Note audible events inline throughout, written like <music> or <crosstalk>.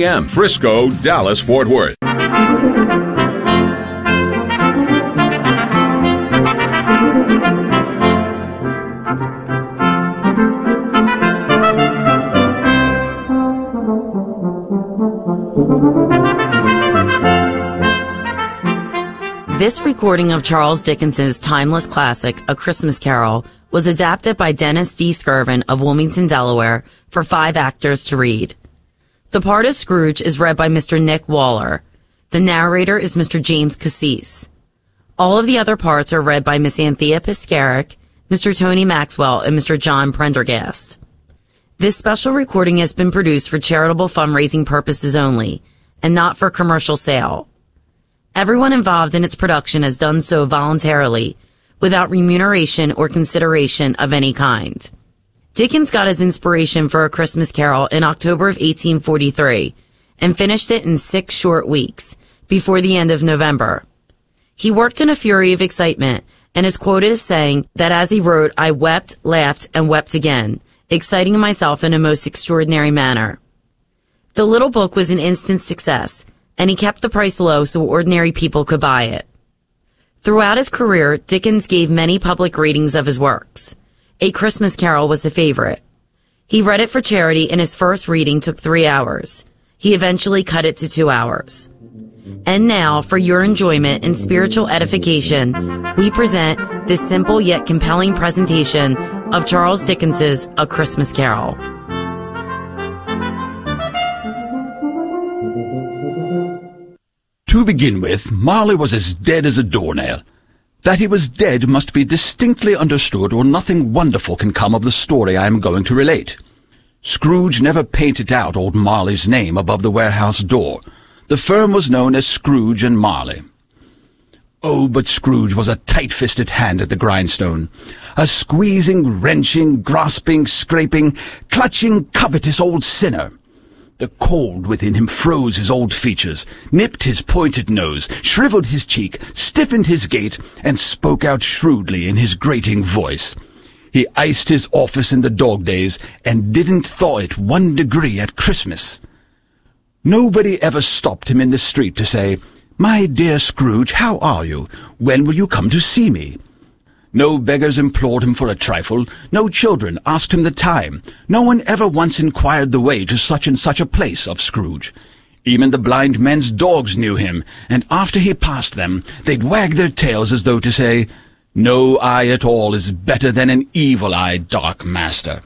p.m. Frisco, Dallas, Fort Worth. This recording of Charles Dickens's timeless classic, A Christmas Carol, was adapted by Dennis D. Skirvin of Wilmington, Delaware, for five actors to read. The part of Scrooge is read by Mr. Nick Waller. The narrator is Mr. James Cassis. All of the other parts are read by Miss Anthea Piscaric, Mr. Tony Maxwell, and Mr. John Prendergast. This special recording has been produced for charitable fundraising purposes only, and not for commercial sale. Everyone involved in its production has done so voluntarily, without remuneration or consideration of any kind. Dickens got his inspiration for A Christmas Carol in October of 1843 and finished it in six short weeks before the end of November. He worked in a fury of excitement and is quoted as saying that as he wrote, I wept, laughed, and wept again, exciting myself in a most extraordinary manner. The little book was an instant success, and he kept the price low so ordinary people could buy it. Throughout his career, Dickens gave many public readings of his works. A Christmas Carol was a favorite. He read it for charity and his first reading took three hours. He eventually cut it to two hours. And now, for your enjoyment and spiritual edification, we present this simple yet compelling presentation of Charles Dickens's A Christmas Carol. To begin with, Marley was as dead as a doornail. That he was dead must be distinctly understood, or nothing wonderful can come of the story I am going to relate. Scrooge never painted out old Marley's name above the warehouse door. The firm was known as Scrooge and Marley. Oh, but Scrooge was a tight-fisted hand at the grindstone. A squeezing, wrenching, grasping, scraping, clutching, covetous old sinner. The cold within him froze his old features, nipped his pointed nose, shriveled his cheek, stiffened his gait, and spoke out shrewdly in his grating voice. He iced his office in the dog days, and didn't thaw it one degree at Christmas. Nobody ever stopped him in the street to say, My dear Scrooge, how are you? When will you come to see me? No beggars implored him for a trifle, no children asked him the time, no one ever once inquired the way to such and such a place of Scrooge. Even the blind men's dogs knew him, and after he passed them, they'd wag their tails as though to say, No eye at all is better than an evil-eyed dark master.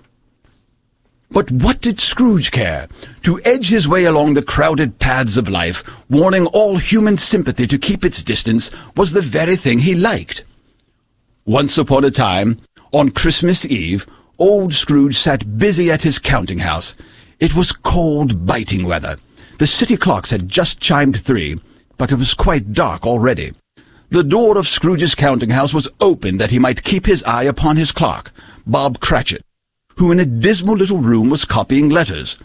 But what did Scrooge care? To edge his way along the crowded paths of life, warning all human sympathy to keep its distance, was the very thing he liked. Once upon a time, on Christmas Eve, old Scrooge sat busy at his counting-house. It was cold, biting weather. The city clocks had just chimed three, but it was quite dark already. The door of Scrooge's counting-house was open that he might keep his eye upon his clerk, Bob Cratchit, who in a dismal little room was copying letters.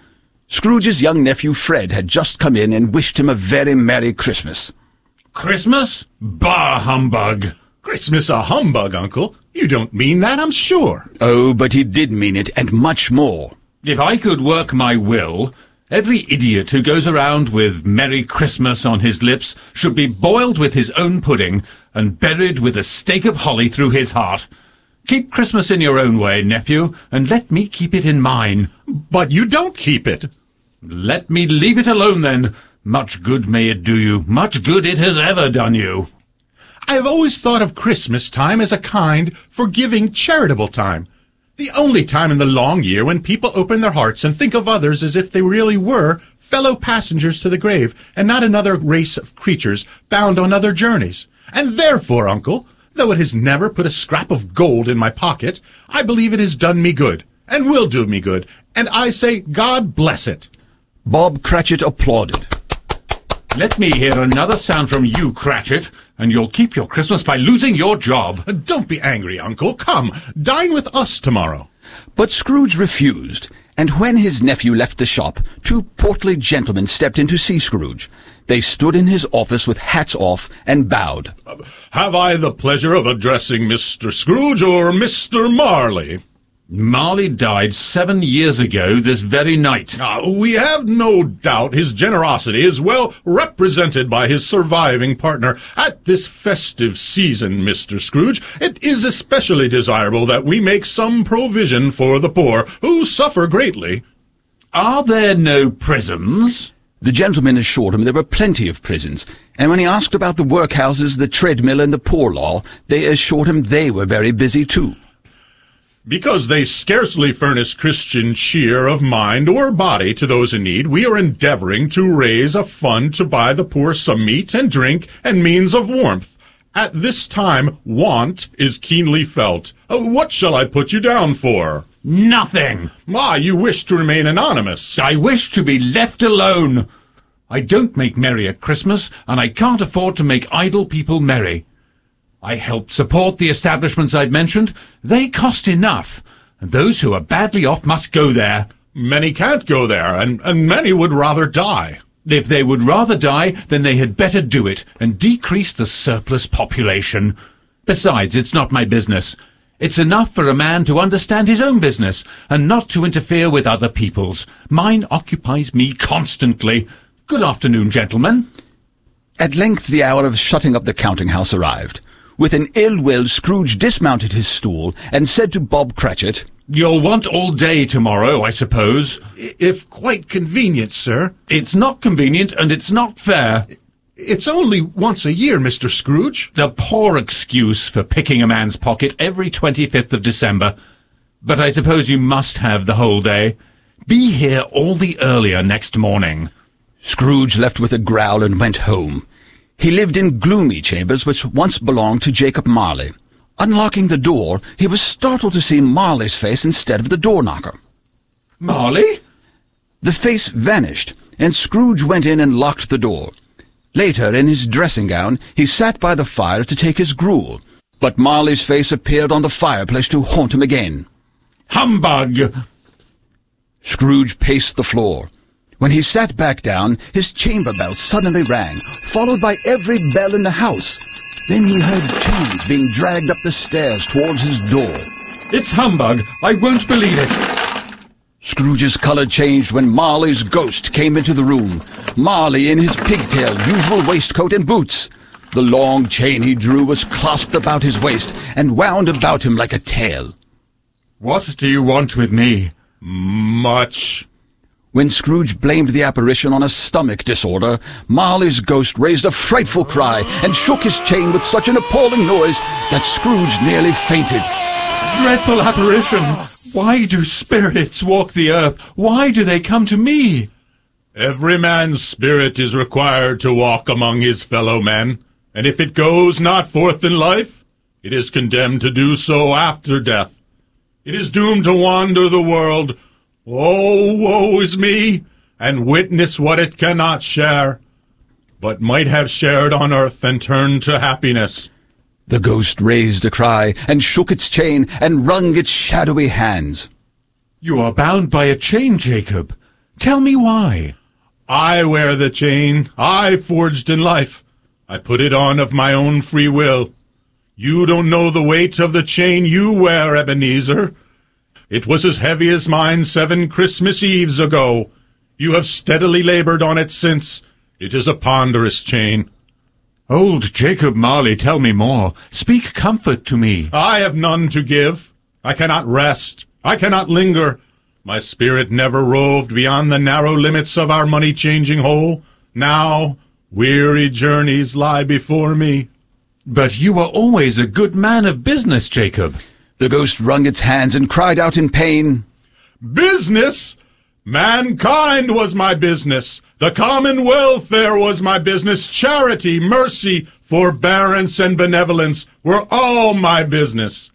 Scrooge's young nephew Fred had just come in and wished him a very Merry Christmas. Christmas? Bah humbug! Christmas a humbug, Uncle. You don't mean that, I'm sure. Oh, but he did mean it, and much more. If I could work my will, every idiot who goes around with Merry Christmas on his lips should be boiled with his own pudding and buried with a stake of holly through his heart. Keep Christmas in your own way, nephew, and let me keep it in mine. But you don't keep it. Let me leave it alone, then. Much good may it do you. Much good it has ever done you. I have always thought of Christmas time as a kind, forgiving, charitable time. The only time in the long year when people open their hearts and think of others as if they really were fellow passengers to the grave and not another race of creatures bound on other journeys. And therefore, Uncle, though it has never put a scrap of gold in my pocket, I believe it has done me good, and will do me good, and I say God bless it. Bob Cratchit applauded. Let me hear another sound from you, Cratchit, and you'll keep your Christmas by losing your job. Uh, Don't be angry, Uncle. Come, dine with us tomorrow. But Scrooge refused, and when his nephew left the shop, two portly gentlemen stepped in to see Scrooge. They stood in his office with hats off and bowed. Have I the pleasure of addressing Mr. Scrooge or Mr. Marley? Marley died seven years ago this very night. Ah, we have no doubt his generosity is well represented by his surviving partner. At this festive season, Mr. Scrooge, it is especially desirable that we make some provision for the poor, who suffer greatly. Are there no prisons? The gentleman assured him there were plenty of prisons, and when he asked about the workhouses, the treadmill, and the poor law, they assured him they were very busy too. Because they scarcely furnish Christian cheer of mind or body to those in need, we are endeavoring to raise a fund to buy the poor some meat and drink and means of warmth. At this time, want is keenly felt. Uh, what shall I put you down for? Nothing. Ah, you wish to remain anonymous. I wish to be left alone. I don't make merry at Christmas, and I can't afford to make idle people merry. I help support the establishments I've mentioned. They cost enough, and those who are badly off must go there. Many can't go there, and, and many would rather die. If they would rather die, then they had better do it and decrease the surplus population. Besides, it's not my business. It's enough for a man to understand his own business and not to interfere with other people's. Mine occupies me constantly. Good afternoon, gentlemen. At length the hour of shutting up the counting house arrived. With an ill will, Scrooge dismounted his stool and said to Bob Cratchit, You'll want all day tomorrow, I suppose. If quite convenient, sir. It's not convenient and it's not fair. It's only once a year, Mr. Scrooge. A poor excuse for picking a man's pocket every 25th of December. But I suppose you must have the whole day. Be here all the earlier next morning. Scrooge left with a growl and went home. He lived in gloomy chambers which once belonged to Jacob Marley. Unlocking the door, he was startled to see Marley's face instead of the door knocker. Marley? The face vanished, and Scrooge went in and locked the door. Later, in his dressing gown, he sat by the fire to take his gruel, but Marley's face appeared on the fireplace to haunt him again. Humbug! Scrooge paced the floor. When he sat back down, his chamber bell suddenly rang, followed by every bell in the house. Then he heard chains being dragged up the stairs towards his door. It's humbug. I won't believe it. Scrooge's colour changed when Marley's ghost came into the room. Marley in his pigtail, usual waistcoat and boots. The long chain he drew was clasped about his waist and wound about him like a tail. What do you want with me? Much. When Scrooge blamed the apparition on a stomach disorder, Marley's ghost raised a frightful cry and shook his chain with such an appalling noise that Scrooge nearly fainted. Dreadful apparition! Why do spirits walk the earth? Why do they come to me? Every man's spirit is required to walk among his fellow men, and if it goes not forth in life, it is condemned to do so after death. It is doomed to wander the world. Oh, woe is me, and witness what it cannot share, but might have shared on earth and turned to happiness. The ghost raised a cry and shook its chain and wrung its shadowy hands. You are bound by a chain, Jacob. Tell me why. I wear the chain I forged in life. I put it on of my own free will. You don't know the weight of the chain you wear, Ebenezer. It was as heavy as mine seven Christmas Eves ago. You have steadily labored on it since. It is a ponderous chain. Old Jacob Marley, tell me more. Speak comfort to me. I have none to give. I cannot rest. I cannot linger. My spirit never roved beyond the narrow limits of our money-changing hole. Now, weary journeys lie before me. But you were always a good man of business, Jacob. The ghost wrung its hands and cried out in pain. Business? Mankind was my business. The common welfare was my business. Charity, mercy, forbearance, and benevolence were all my business.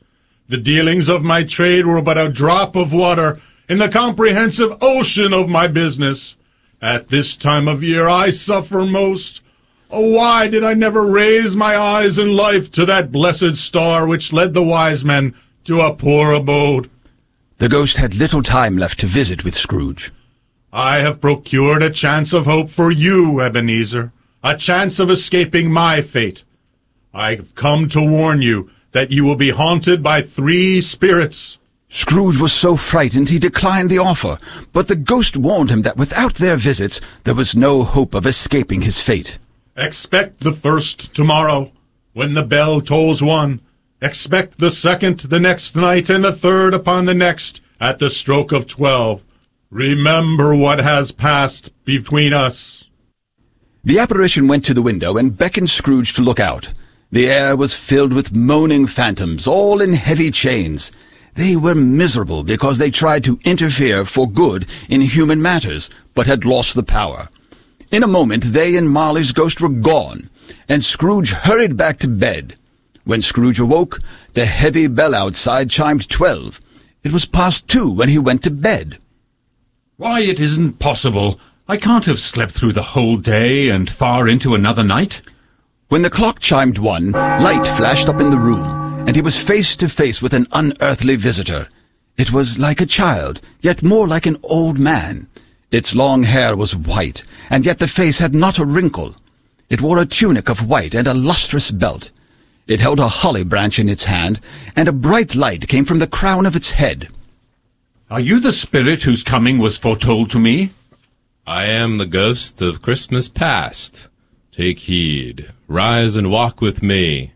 The dealings of my trade were but a drop of water in the comprehensive ocean of my business. At this time of year I suffer most. Oh, why did I never raise my eyes in life to that blessed star which led the wise men to a poor abode? The ghost had little time left to visit with Scrooge. I have procured a chance of hope for you, Ebenezer, a chance of escaping my fate. I have come to warn you that you will be haunted by three spirits. Scrooge was so frightened he declined the offer, but the ghost warned him that without their visits there was no hope of escaping his fate. Expect the first tomorrow, when the bell tolls one. Expect the second the next night, and the third upon the next, at the stroke of twelve. Remember what has passed between us. The apparition went to the window and beckoned Scrooge to look out. The air was filled with moaning phantoms, all in heavy chains. They were miserable because they tried to interfere for good in human matters, but had lost the power. In a moment they and Marley's ghost were gone, and Scrooge hurried back to bed. When Scrooge awoke, the heavy bell outside chimed twelve. It was past two when he went to bed. Why, it isn't possible. I can't have slept through the whole day and far into another night. When the clock chimed one, light flashed up in the room, and he was face to face with an unearthly visitor. It was like a child, yet more like an old man. Its long hair was white, and yet the face had not a wrinkle. It wore a tunic of white and a lustrous belt. It held a holly branch in its hand, and a bright light came from the crown of its head. Are you the spirit whose coming was foretold to me? I am the ghost of Christmas past. Take heed, rise and walk with me.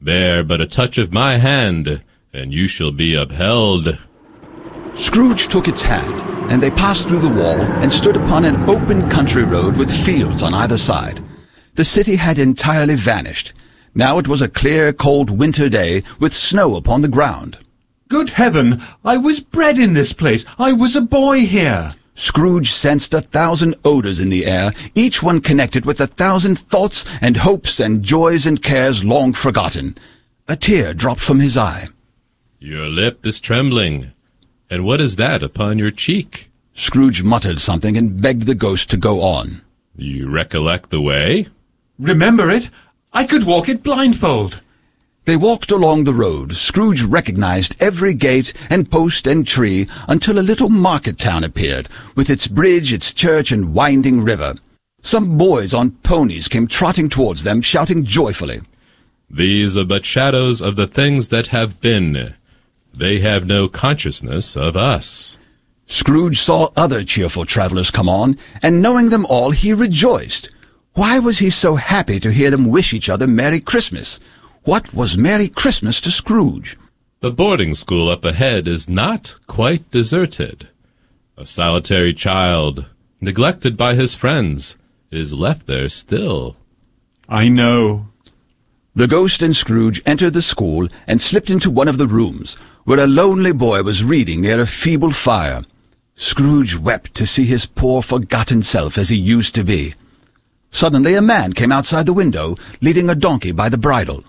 Bear but a touch of my hand, and you shall be upheld. Scrooge took its hand, and they passed through the wall and stood upon an open country road with fields on either side. The city had entirely vanished. Now it was a clear, cold winter day with snow upon the ground. Good heaven! I was bred in this place. I was a boy here. Scrooge sensed a thousand odors in the air, each one connected with a thousand thoughts and hopes and joys and cares long forgotten. A tear dropped from his eye. Your lip is trembling. And what is that upon your cheek? Scrooge muttered something and begged the ghost to go on. You recollect the way? Remember it? I could walk it blindfold. They walked along the road. Scrooge recognized every gate and post and tree until a little market town appeared, with its bridge, its church, and winding river. Some boys on ponies came trotting towards them, shouting joyfully. These are but shadows of the things that have been. They have no consciousness of us. Scrooge saw other cheerful travelers come on, and knowing them all, he rejoiced. Why was he so happy to hear them wish each other Merry Christmas? What was Merry Christmas to Scrooge? The boarding school up ahead is not quite deserted. A solitary child, neglected by his friends, is left there still. I know. The ghost and Scrooge entered the school and slipped into one of the rooms, where a lonely boy was reading near a feeble fire. Scrooge wept to see his poor forgotten self as he used to be. Suddenly a man came outside the window, leading a donkey by the bridle.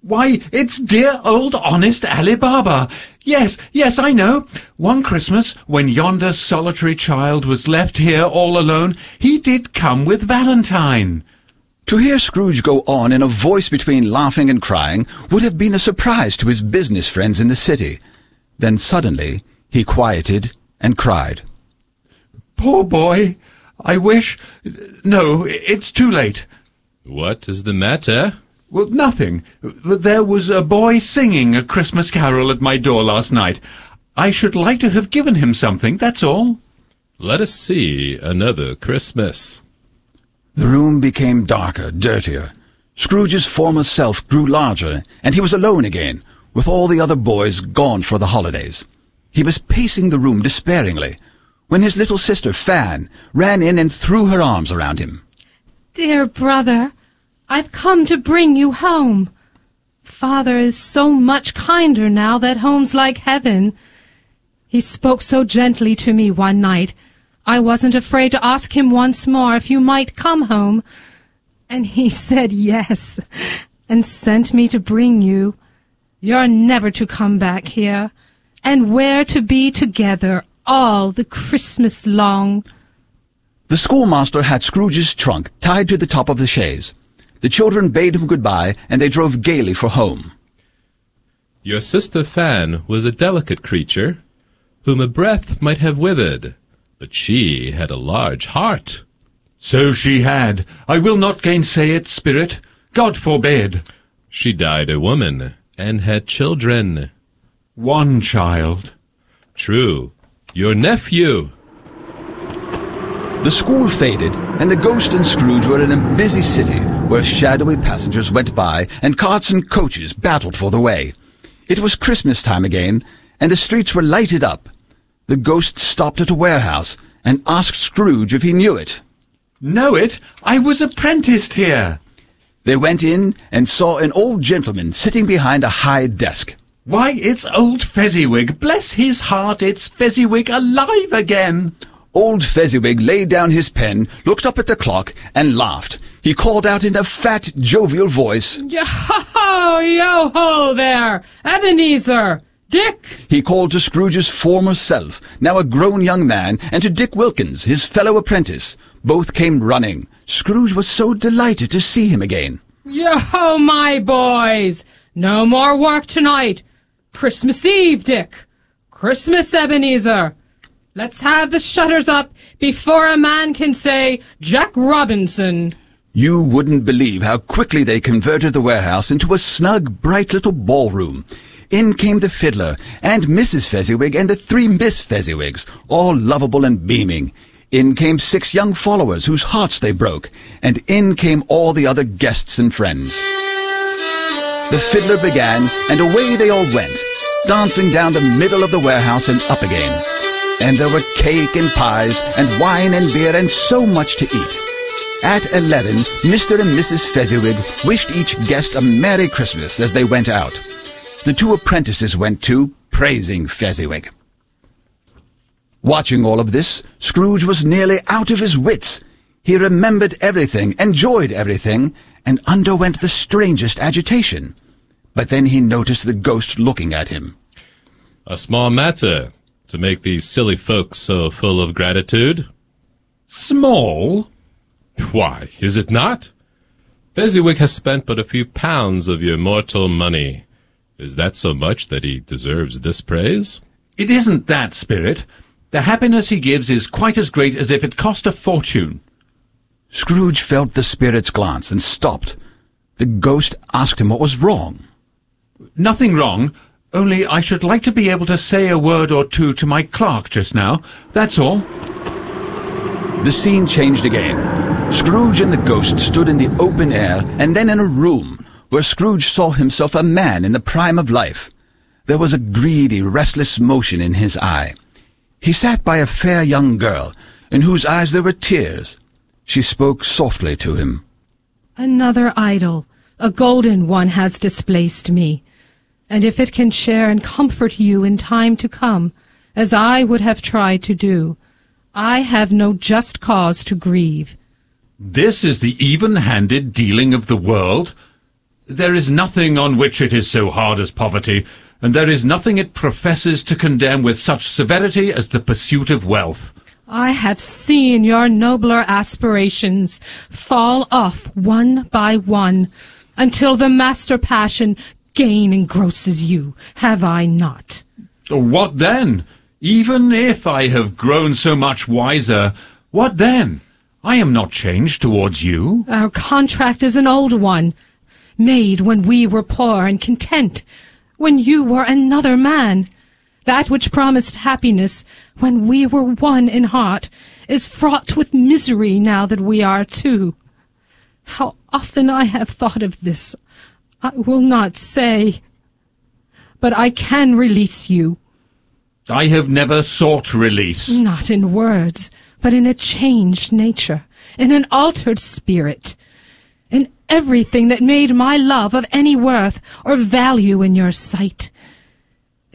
Why, it's dear old honest Ali Baba. Yes, yes, I know. One Christmas, when yonder solitary child was left here all alone, he did come with Valentine. To hear Scrooge go on in a voice between laughing and crying would have been a surprise to his business friends in the city. Then suddenly he quieted and cried. Poor boy. I wish... No, it's too late. What is the matter? Well, nothing. There was a boy singing a Christmas carol at my door last night. I should like to have given him something, that's all. Let us see another Christmas. The room became darker, dirtier. Scrooge's former self grew larger, and he was alone again, with all the other boys gone for the holidays. He was pacing the room despairingly, when his little sister, Fan, ran in and threw her arms around him. Dear brother, I've come to bring you home. Father is so much kinder now that home's like heaven. He spoke so gently to me one night. I wasn't afraid to ask him once more if you might come home. And he <laughs> said yes, and sent me to bring you. You're never to come back here, and we're to be together all the Christmas long. The schoolmaster had Scrooge's trunk tied to the top of the chaise. The children bade him goodbye, and they drove gaily for home. Your sister Fan was a delicate creature, whom a breath might have withered, but she had a large heart. So she had. I will not gainsay it, spirit. God forbid. She died a woman, and had children. One child. True. Your nephew. The school faded, and the ghost and Scrooge were in a busy city where shadowy passengers went by and carts and coaches battled for the way. It was Christmas time again, and the streets were lighted up. The ghost stopped at a warehouse and asked Scrooge if he knew it. Know it? I was apprenticed here. They went in and saw an old gentleman sitting behind a high desk. Why, it's old Fezziwig. Bless his heart, it's Fezziwig alive again. Old Fezziwig laid down his pen, looked up at the clock, and laughed. He called out in a fat, jovial voice. Yo-ho, yo-ho there! Ebenezer! Dick! He called to Scrooge's former self, now a grown young man, and to Dick Wilkins, his fellow apprentice. Both came running. Scrooge was so delighted to see him again. Yo-ho, my boys! No more work tonight. Christmas Eve, Dick. Christmas, Ebenezer. Let's have the shutters up before a man can say Jack Robinson. You wouldn't believe how quickly they converted the warehouse into a snug, bright little ballroom. In came the fiddler, and Mrs. Fezziwig, and the three Miss Fezziwigs, all lovable and beaming. In came six young followers whose hearts they broke, and in came all the other guests and friends. The fiddler began, and away they all went, dancing down the middle of the warehouse and up again. And there were cake and pies, and wine and beer, and so much to eat. At eleven, Mr. and Mrs. Fezziwig wished each guest a Merry Christmas as they went out. The two apprentices went too, praising Fezziwig. Watching all of this, Scrooge was nearly out of his wits. He remembered everything, enjoyed everything, and underwent the strangest agitation. But then he noticed the ghost looking at him. A small matter to make these silly folks so full of gratitude. Small? Why, is it not? Fezziwig has spent but a few pounds of your mortal money. Is that so much that he deserves this praise? It isn't that, Spirit. The happiness he gives is quite as great as if it cost a fortune. Scrooge felt the spirit's glance and stopped. The ghost asked him what was wrong. Nothing wrong, only I should like to be able to say a word or two to my clerk just now. That's all. The scene changed again. Scrooge and the ghost stood in the open air and then in a room where Scrooge saw himself a man in the prime of life. There was a greedy, restless motion in his eye. He sat by a fair young girl, in whose eyes there were tears. She spoke softly to him. Another idol, a golden one, has displaced me. And if it can share and comfort you in time to come, as I would have tried to do, I have no just cause to grieve. This is the even-handed dealing of the world. There is nothing on which it is so hard as poverty, and there is nothing it professes to condemn with such severity as the pursuit of wealth. I have seen your nobler aspirations fall off one by one, until the master passion gain engrosses you, have I not? What then? Even if I have grown so much wiser, what then? I am not changed towards you. Our contract is an old one, made when we were poor and content, when you were another man. That which promised happiness when we were one in heart is fraught with misery now that we are two. How often I have thought of this, I will not say. But I can release you, I have never sought release. not in words, but in a changed nature, in an altered spirit, in everything that made my love of any worth or value in your sight.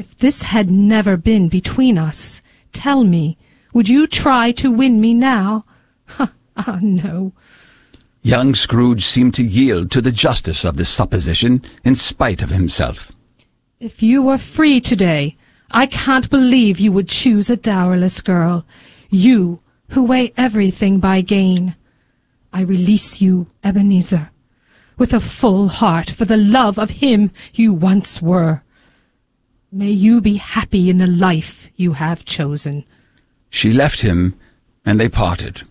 If this had never been between us, tell me, would you try to win me now? ah, no. Young Scrooge seemed to yield to the justice of this supposition in spite of himself. If you were free today, I can't believe you would choose a dowerless girl. You, who weigh everything by gain. I release you, Ebenezer, with a full heart for the love of him you once were. May you be happy in the life you have chosen. She left him, and they parted.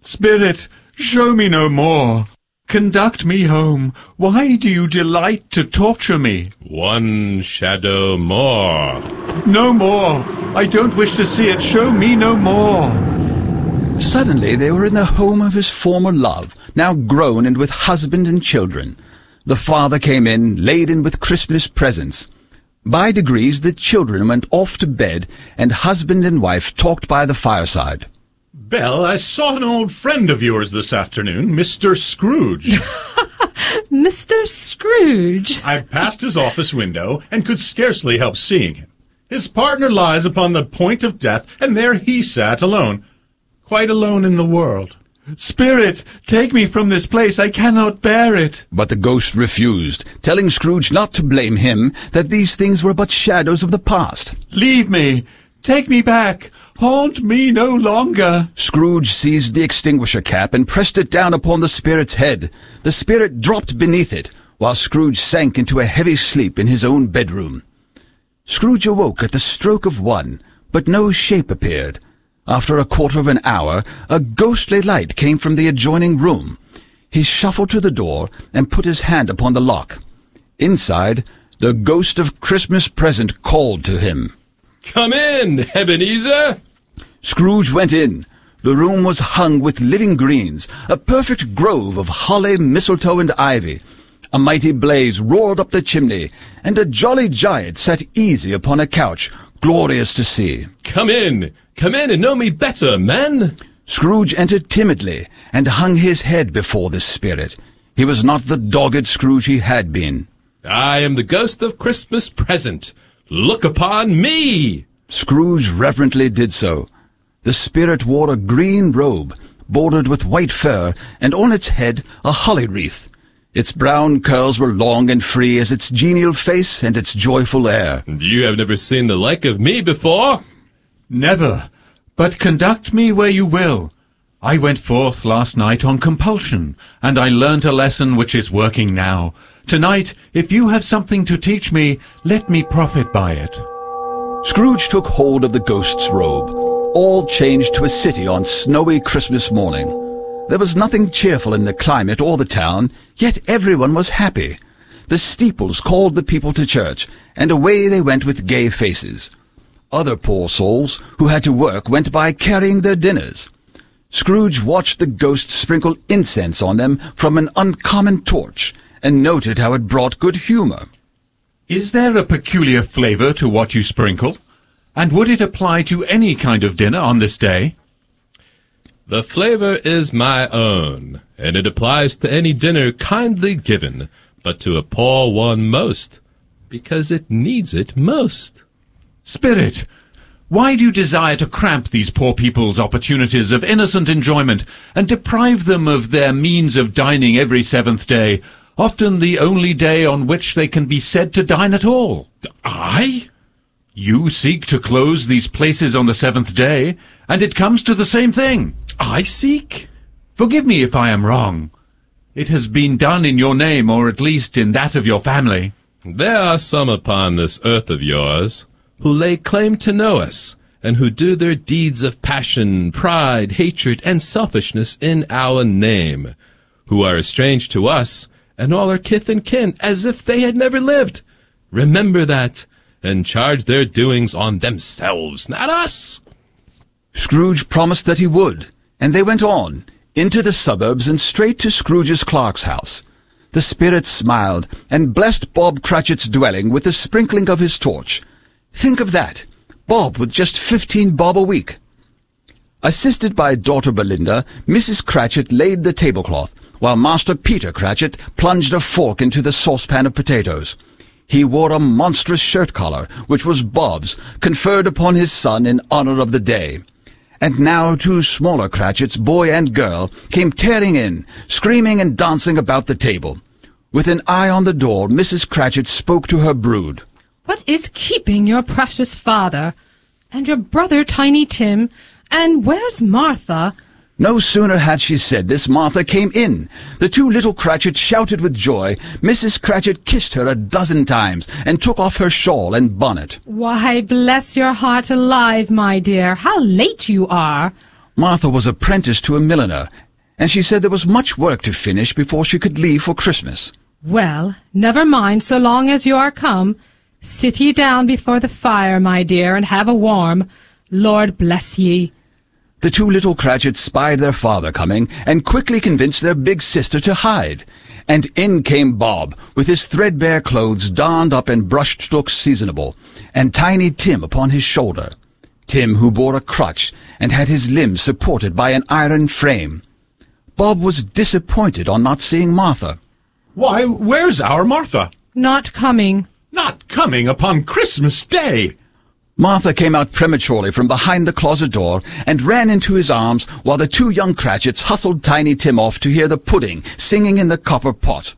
Spirit, show me no more. Conduct me home. Why do you delight to torture me? One shadow more. No more. I don't wish to see it. Show me no more. Suddenly they were in the home of his former love, now grown and with husband and children. The father came in, laden with Christmas presents. By degrees the children went off to bed, and husband and wife talked by the fireside. Belle, I saw an old friend of yours this afternoon, Mr. Scrooge. <laughs> Mr. Scrooge. I passed his office window and could scarcely help seeing him. His partner lies upon the point of death, and there he sat alone, quite alone in the world. Spirit, take me from this place. I cannot bear it. But the ghost refused, telling Scrooge not to blame him, that these things were but shadows of the past. Leave me. Take me back. Haunt me no longer. Scrooge seized the extinguisher cap and pressed it down upon the spirit's head. The spirit dropped beneath it, while Scrooge sank into a heavy sleep in his own bedroom. Scrooge awoke at the stroke of one, but no shape appeared. After a quarter of an hour, a ghostly light came from the adjoining room. He shuffled to the door and put his hand upon the lock. Inside, the ghost of Christmas present called to him. Come in, Ebenezer. Scrooge went in. The room was hung with living greens, a perfect grove of holly, mistletoe, and ivy. A mighty blaze roared up the chimney, and a jolly giant sat easy upon a couch, glorious to see. Come in. Come in and know me better, man. Scrooge entered timidly, and hung his head before the spirit. He was not the dogged Scrooge he had been. I am the ghost of Christmas present. Look upon me. Scrooge reverently did so. The spirit wore a green robe, bordered with white fur, and on its head a holly wreath. Its brown curls were long and free as its genial face and its joyful air. You have never seen the like of me before. Never. But conduct me where you will. I went forth last night on compulsion, and I learnt a lesson which is working now. Tonight, if you have something to teach me, let me profit by it. Scrooge took hold of the ghost's robe. All changed to a city on snowy Christmas morning. There was nothing cheerful in the climate or the town, yet everyone was happy. The steeples called the people to church, and away they went with gay faces. Other poor souls who had to work went by carrying their dinners. Scrooge watched the ghost sprinkle incense on them from an uncommon torch, and noted how it brought good humor. Is there a peculiar flavor to what you sprinkle? And would it apply to any kind of dinner on this day? The flavor is my own, and it applies to any dinner kindly given, but to a poor one most, because it needs it most. Spirit, why do you desire to cramp these poor people's opportunities of innocent enjoyment and deprive them of their means of dining every seventh day, often the only day on which they can be said to dine at all? I? You seek to close these places on the seventh day, and it comes to the same thing. I seek? Forgive me if I am wrong. It has been done in your name, or at least in that of your family. There are some upon this earth of yours who lay claim to know us, and who do their deeds of passion, pride, hatred, and selfishness in our name, who are estranged to us and all our kith and kin as if they had never lived. Remember that, and charge their doings on themselves, not us. Scrooge promised that he would, and they went on, into the suburbs and straight to Scrooge's clerk's house. The spirit smiled and blessed Bob Cratchit's dwelling with the sprinkling of his torch. Think of that! Bob with just fifteen bob a week. Assisted by daughter Belinda, Mrs. Cratchit laid the tablecloth, while Master Peter Cratchit plunged a fork into the saucepan of potatoes. He wore a monstrous shirt collar, which was Bob's, conferred upon his son in honor of the day. And now two smaller Cratchits, boy and girl, came tearing in, screaming and dancing about the table. With an eye on the door, Mrs. Cratchit spoke to her brood. What is keeping your precious father? And your brother Tiny Tim? And where's Martha? No sooner had she said this, Martha came in. The two little Cratchits shouted with joy. Mrs. Cratchit kissed her a dozen times, and took off her shawl and bonnet. Why, bless your heart alive, my dear, how late you are! Martha was apprenticed to a milliner, and she said there was much work to finish before she could leave for Christmas. Well, never mind so long as you are come. Sit ye down before the fire, my dear, and have a warm. Lord bless ye. The two little Cratchits spied their father coming, and quickly convinced their big sister to hide. And in came Bob, with his threadbare clothes darned up and brushed to look seasonable, and Tiny Tim upon his shoulder. Tim, who bore a crutch, and had his limbs supported by an iron frame. Bob was disappointed on not seeing Martha. Why, where's our Martha? Not coming. Not coming upon Christmas Day. Martha came out prematurely from behind the closet door and ran into his arms while the two young Cratchits hustled Tiny Tim off to hear the pudding singing in the copper pot.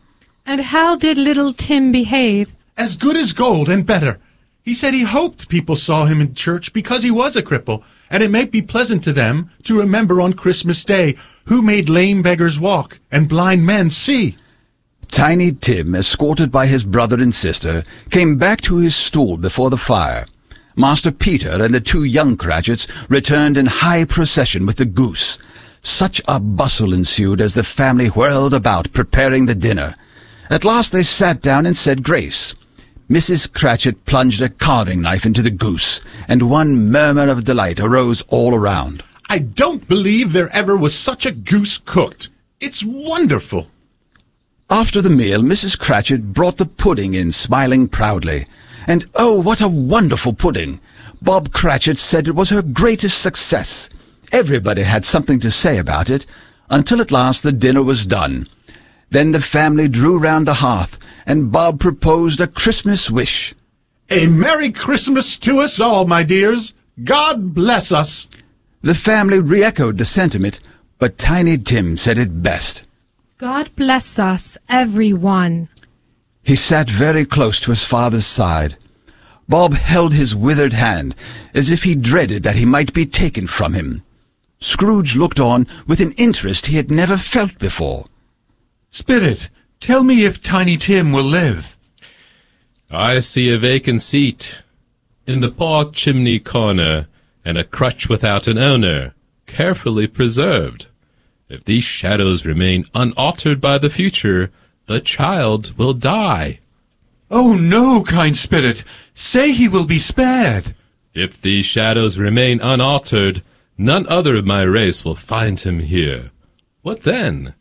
And how did little Tim behave? As good as gold and better. He said he hoped people saw him in church because he was a cripple, and it might be pleasant to them to remember on Christmas Day who made lame beggars walk and blind men see. Tiny Tim, escorted by his brother and sister, came back to his stool before the fire. Master Peter and the two young Cratchits returned in high procession with the goose. Such a bustle ensued as the family whirled about preparing the dinner. At last they sat down and said grace. Mrs. Cratchit plunged a carving knife into the goose, and one murmur of delight arose all around. I don't believe there ever was such a goose cooked. It's wonderful. After the meal, Mrs. Cratchit brought the pudding in, smiling proudly. And oh, what a wonderful pudding! Bob Cratchit said it was her greatest success. Everybody had something to say about it, until at last the dinner was done. Then the family drew round the hearth, and Bob proposed a Christmas wish. A Merry Christmas to us all, my dears. God bless us. The family re-echoed the sentiment, but Tiny Tim said it best. God bless us, every one. He sat very close to his father's side. Bob held his withered hand, as if he dreaded that he might be taken from him. Scrooge looked on with an interest he had never felt before. Spirit, tell me if Tiny Tim will live. I see a vacant seat in the pot chimney corner, and a crutch without an owner, carefully preserved. If these shadows remain unaltered by the future, the child will die. Oh no, kind spirit, say he will be spared. If these shadows remain unaltered, none other of my race will find him here. What then?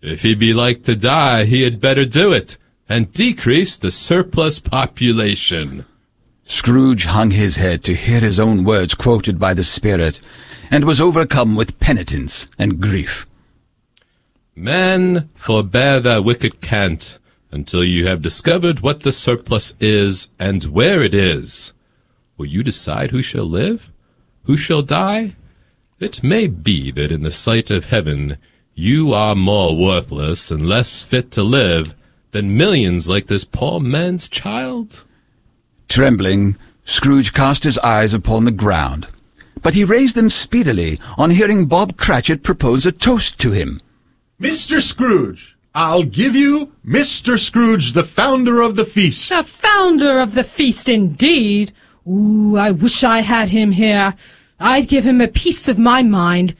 If he be like to die, he had better do it, and decrease the surplus population. Scrooge hung his head to hear his own words quoted by the Spirit, and was overcome with penitence and grief. Man, forbear thy wicked cant, until you have discovered what the surplus is, and where it is. Will you decide who shall live? Who shall die? It may be that in the sight of heaven you are more worthless and less fit to live than millions like this poor man's child. Trembling, Scrooge cast his eyes upon the ground, but he raised them speedily on hearing Bob Cratchit propose a toast to him. Mr. Scrooge, I'll give you Mr. Scrooge, the founder of the feast. The founder of the feast, indeed. Ooh, I wish I had him here. I'd give him a piece of my mind,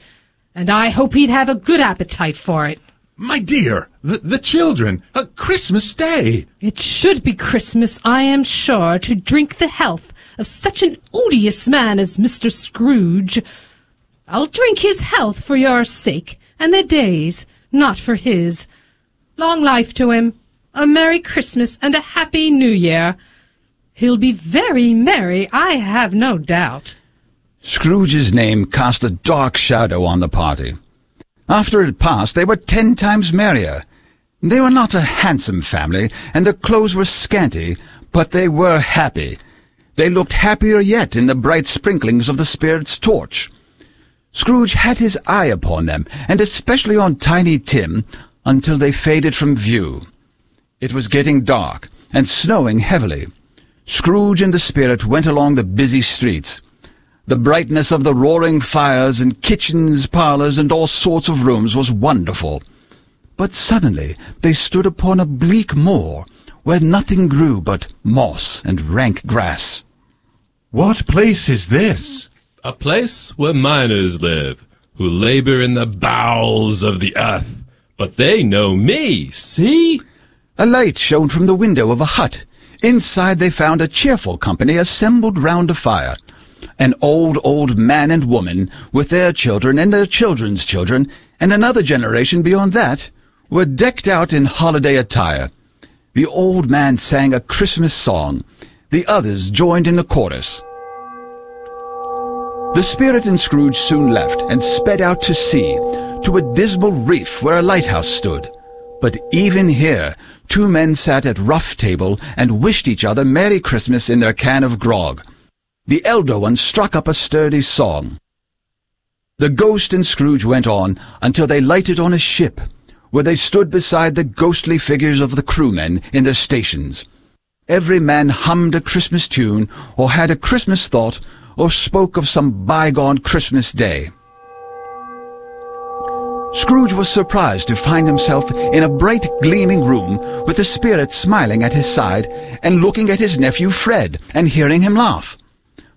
and I hope he'd have a good appetite for it. My dear, the, the children, a Christmas Day. It should be Christmas, I am sure, to drink the health of such an odious man as Mr. Scrooge. I'll drink his health for your sake, and the day's, not for his. Long life to him, a Merry Christmas, and a Happy New Year. He'll be very merry, I have no doubt. Scrooge's name cast a dark shadow on the party. After it passed, they were ten times merrier. They were not a handsome family, and their clothes were scanty, but they were happy. They looked happier yet in the bright sprinklings of the Spirit's torch. Scrooge had his eye upon them, and especially on Tiny Tim, until they faded from view. It was getting dark, and snowing heavily. Scrooge and the Spirit went along the busy streets. The brightness of the roaring fires in kitchens, parlors, and all sorts of rooms was wonderful. But suddenly they stood upon a bleak moor, where nothing grew but moss and rank grass. What place is this? A place where miners live, who labor in the bowels of the earth. But they know me, see? A light shone from the window of a hut. Inside they found a cheerful company assembled round a fire. An old, old man and woman, with their children and their children's children, and another generation beyond that, were decked out in holiday attire. The old man sang a Christmas song. The others joined in the chorus. The spirit and Scrooge soon left and sped out to sea, to a dismal reef where a lighthouse stood. But even here, two men sat at rough table and wished each other Merry Christmas in their can of grog. The elder one struck up a sturdy song. The ghost and Scrooge went on until they lighted on a ship, where they stood beside the ghostly figures of the crewmen in their stations. Every man hummed a Christmas tune, or had a Christmas thought, or spoke of some bygone Christmas day. Scrooge was surprised to find himself in a bright, gleaming room with the spirit smiling at his side and looking at his nephew Fred and hearing him laugh.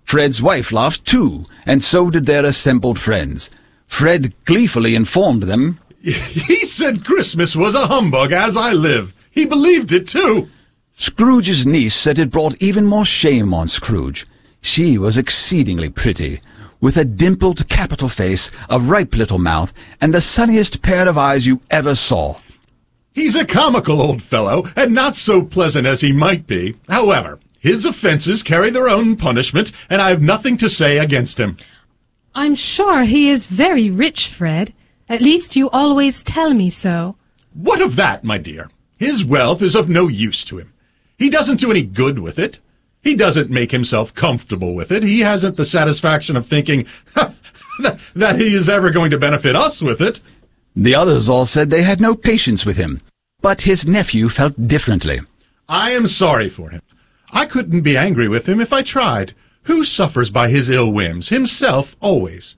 Fred's wife laughed too, and so did their assembled friends. Fred gleefully informed them, <laughs> He said Christmas was a humbug, as I live. He believed it, too. Scrooge's niece said it brought even more shame on Scrooge. She was exceedingly pretty, with a dimpled capital face, a ripe little mouth, and the sunniest pair of eyes you ever saw. He's a comical old fellow, and not so pleasant as he might be. However, his offenses carry their own punishment, and I have nothing to say against him. I'm sure he is very rich, Fred. At least you always tell me so. What of that, my dear? His wealth is of no use to him. He doesn't do any good with it. He doesn't make himself comfortable with it. He hasn't the satisfaction of thinking that he is ever going to benefit us with it. The others all said they had no patience with him, but his nephew felt differently. I am sorry for him. I couldn't be angry with him if I tried. Who suffers by his ill whims? Himself, always.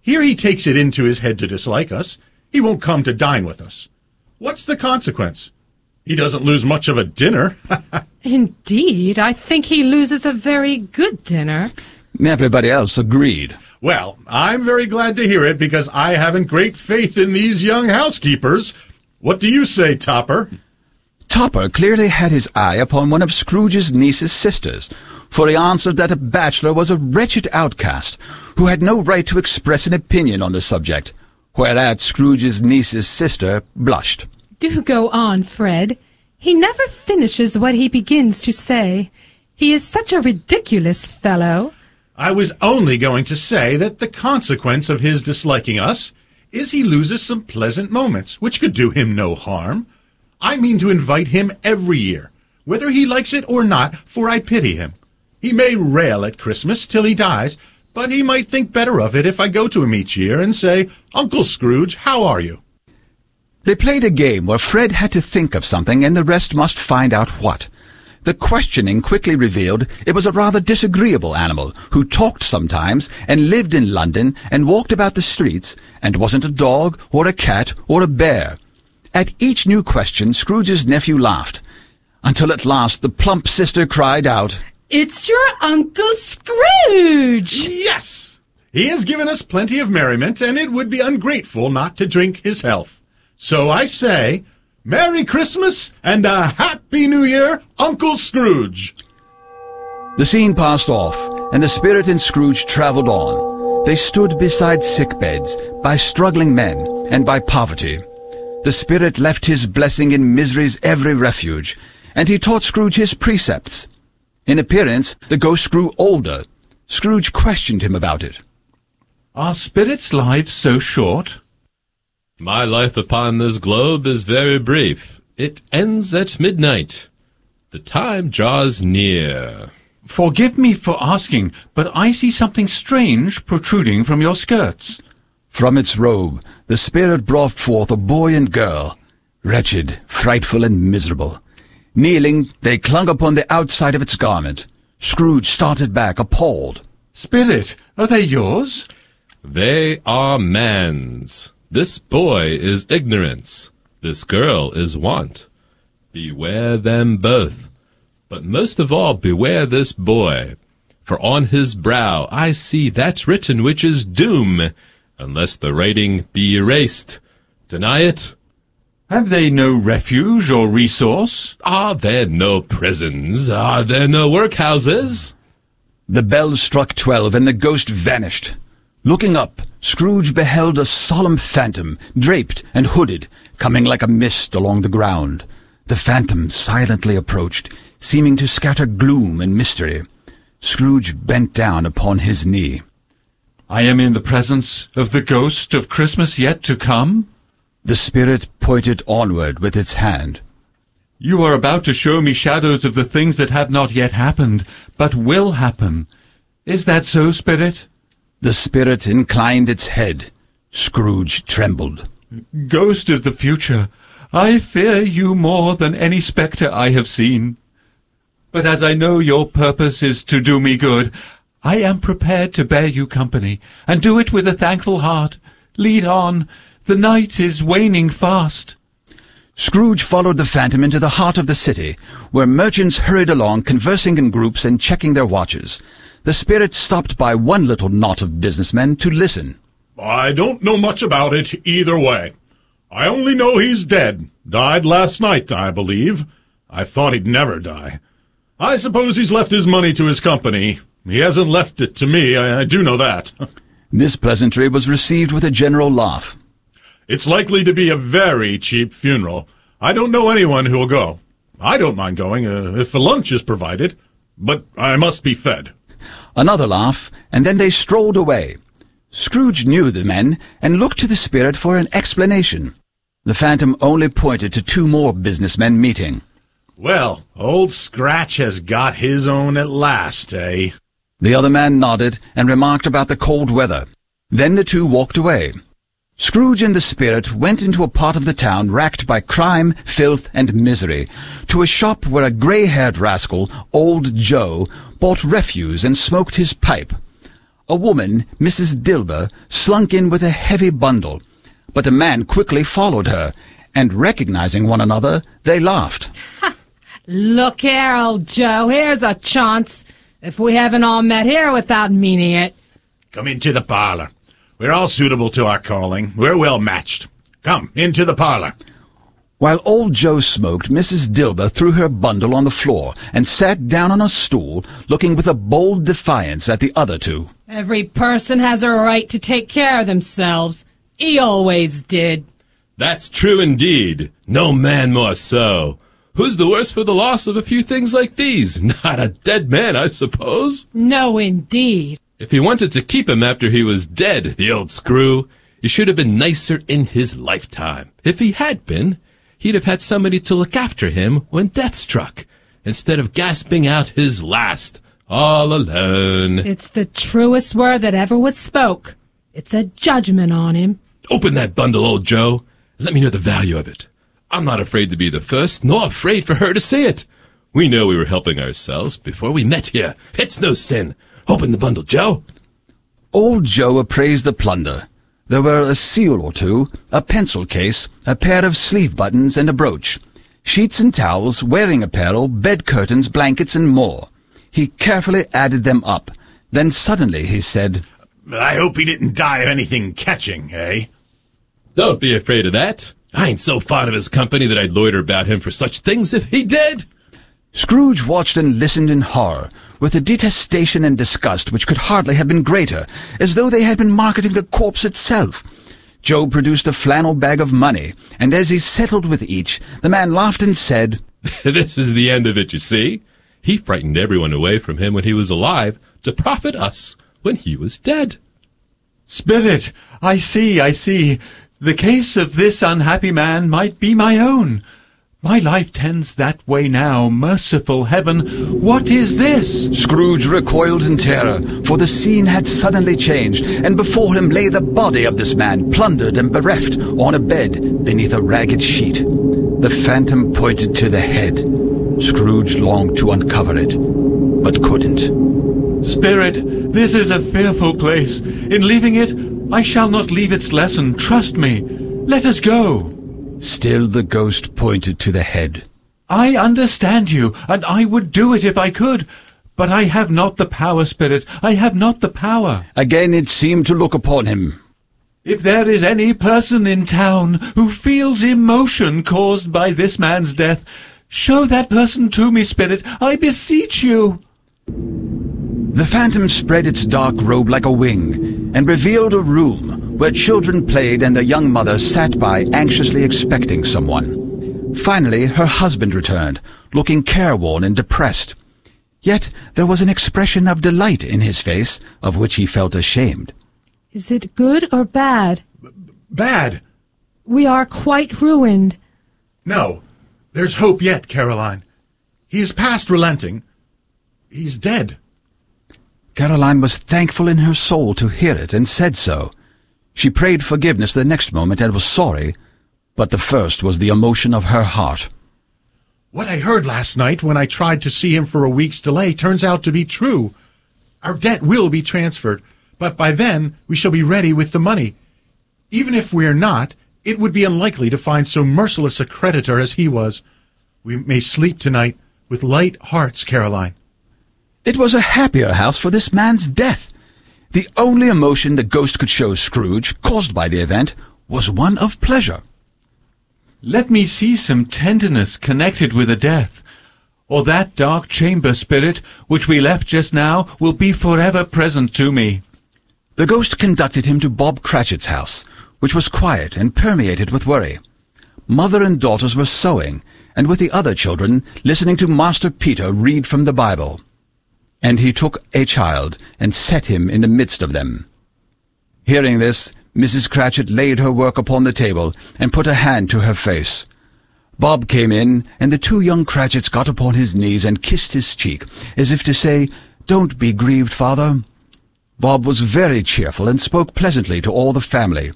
Here he takes it into his head to dislike us. He won't come to dine with us. What's the consequence? He doesn't lose much of a dinner. <laughs> Indeed, I think he loses a very good dinner. Everybody else agreed. well, I'm very glad to hear it because I haven't great faith in these young housekeepers. What do you say, Topper? Topper clearly had his eye upon one of Scrooge's niece's sisters, for he answered that a bachelor was a wretched outcast who had no right to express an opinion on the subject, whereat Scrooge's niece's sister blushed. Do go on, Fred. He never finishes what he begins to say. He is such a ridiculous fellow. I was only going to say that the consequence of his disliking us is he loses some pleasant moments, which could do him no harm. I mean to invite him every year, whether he likes it or not, for I pity him. He may rail at Christmas till he dies, but he might think better of it if I go to him each year and say, Uncle Scrooge, how are you? They played a game where Fred had to think of something and the rest must find out what. The questioning quickly revealed it was a rather disagreeable animal who talked sometimes and lived in London and walked about the streets and wasn't a dog or a cat or a bear. At each new question, Scrooge's nephew laughed, until at last the plump sister cried out, It's your Uncle Scrooge! Yes! He has given us plenty of merriment, and it would be ungrateful not to drink his health. So I say, Merry Christmas and a Happy New Year, Uncle Scrooge! The scene passed off, and the spirit and Scrooge travelled on. They stood beside sick beds, by struggling men, and by poverty. The spirit left his blessing in misery's every refuge, and he taught Scrooge his precepts. In appearance, the ghost grew older. Scrooge questioned him about it. Are spirits' lives so short? My life upon this globe is very brief. It ends at midnight. The time draws near. Forgive me for asking, but I see something strange protruding from your skirts. From its robe, the spirit brought forth a boy and girl, wretched, frightful, and miserable. Kneeling, they clung upon the outside of its garment. Scrooge started back, appalled. Spirit, are they yours? They are man's. This boy is ignorance. This girl is want. Beware them both. But most of all, beware this boy. For on his brow I see that written which is doom, unless the writing be erased. Deny it, Have they no refuge or resource? Are there no prisons? Are there no workhouses? The bell struck twelve, and the ghost vanished. Looking up, Scrooge beheld a solemn phantom, draped and hooded, coming like a mist along the ground. The phantom silently approached, seeming to scatter gloom and mystery. Scrooge bent down upon his knee. I am in the presence of the ghost of Christmas yet to come? The spirit pointed onward with its hand. You are about to show me shadows of the things that have not yet happened, but will happen. Is that so, Spirit? The spirit inclined its head. Scrooge trembled. Ghost of the future, I fear you more than any spectre I have seen. But as I know your purpose is to do me good, I am prepared to bear you company, and do it with a thankful heart. Lead on. The night is waning fast. Scrooge followed the phantom into the heart of the city, where merchants hurried along, conversing in groups and checking their watches. The spirit stopped by one little knot of businessmen to listen. I don't know much about it either way. I only know he's dead. Died last night, I believe. I thought he'd never die. I suppose he's left his money to his company. He hasn't left it to me, I, I do know that. <laughs> This pleasantry was received with a general laugh. It's likely to be a very cheap funeral. I don't know anyone who'll go. I don't mind going uh, if a lunch is provided, but I must be fed. Another laugh, and then they strolled away. Scrooge knew the men and looked to the spirit for an explanation. The phantom only pointed to two more businessmen meeting. Well, old Scratch has got his own at last, eh? The other man nodded and remarked about the cold weather. Then the two walked away. Scrooge and the spirit went into a part of the town racked by crime, filth, and misery, to a shop where a grey-haired rascal, old Joe, bought refuse and smoked his pipe. A woman, Mrs. Dilber, slunk in with a heavy bundle, but a man quickly followed her, and recognizing one another, they laughed. Look here, old Joe, here's a chance. If we haven't all met here without meaning it. Come into the parlor. We're all suitable to our calling. We're well matched. Come, into the parlor. While old Joe smoked, Mrs. Dilber threw her bundle on the floor and sat down on a stool, looking with a bold defiance at the other two. Every person has a right to take care of themselves. He always did. That's true indeed. No man more so. Who's the worse for the loss of a few things like these? <laughs> Not a dead man, I suppose. No, indeed. If he wanted to keep him after he was dead, the old screw, he should have been nicer in his lifetime. If he had been, he'd have had somebody to look after him when death struck, instead of gasping out his last, all alone. It's the truest word that ever was spoke. It's a judgment on him. Open that bundle, old Joe, let me know the value of it. I'm not afraid to be the first, nor afraid for her to see it. We know we were helping ourselves before we met here. It's no sin. Open the bundle, Joe. Old Joe appraised the plunder. There were a seal or two, a pencil case, a pair of sleeve buttons, and a brooch. Sheets and towels, wearing apparel, bed curtains, blankets, and more. He carefully added them up. Then suddenly he said, I hope he didn't die of anything catching, eh? Don't be afraid of that. I ain't so fond of his company that I'd loiter about him for such things if he did. Scrooge watched and listened in horror, with a detestation and disgust which could hardly have been greater, as though they had been marketing the corpse itself. Joe produced a flannel bag of money, and as he settled with each, the man laughed and said, <laughs> this is the end of it, you see. He frightened everyone away from him when he was alive to profit us when he was dead. Spirit, I see, I see. The case of this unhappy man might be my own. My life tends that way now. Merciful heaven, what is this? Scrooge recoiled in terror, for the scene had suddenly changed, and before him lay the body of this man, plundered and bereft, on a bed beneath a ragged sheet. The phantom pointed to the head. Scrooge longed to uncover it, but couldn't. Spirit, this is a fearful place. In leaving it, I shall not leave its lesson. Trust me. Let us go. Still the ghost pointed to the head. I understand you, and I would do it if I could. But I have not the power, Spirit. I have not the power. Again it seemed to look upon him. If there is any person in town who feels emotion caused by this man's death, show that person to me, Spirit, I beseech you. The phantom spread its dark robe like a wing and revealed a room where children played and the young mother sat by anxiously expecting someone. Finally, her husband returned, looking careworn and depressed. Yet there was an expression of delight in his face, of which he felt ashamed. Is it good or bad? Bad. We are quite ruined. No. There's hope yet, Caroline. He is past relenting. He's dead. Caroline was thankful in her soul to hear it and said so. She prayed forgiveness the next moment and was sorry, but the first was the emotion of her heart. What I heard last night when I tried to see him for a week's delay turns out to be true. Our debt will be transferred, but by then we shall be ready with the money. Even if we're not, it would be unlikely to find so merciless a creditor as he was. We may sleep tonight with light hearts, Caroline. It was a happier house for this man's death. The only emotion the ghost could show Scrooge, caused by the event, was one of pleasure. Let me see some tenderness connected with a death, or that dark chamber spirit which we left just now will be forever present to me. The ghost conducted him to Bob Cratchit's house, which was quiet and permeated with worry. Mother and daughters were sewing, and with the other children listening to Master Peter read from the Bible. And he took a child and set him in the midst of them. Hearing this, Mrs. Cratchit laid her work upon the table and put a hand to her face. Bob came in, and the two young Cratchits got upon his knees and kissed his cheek, as if to say, Don't be grieved, father. Bob was very cheerful and spoke pleasantly to all the family.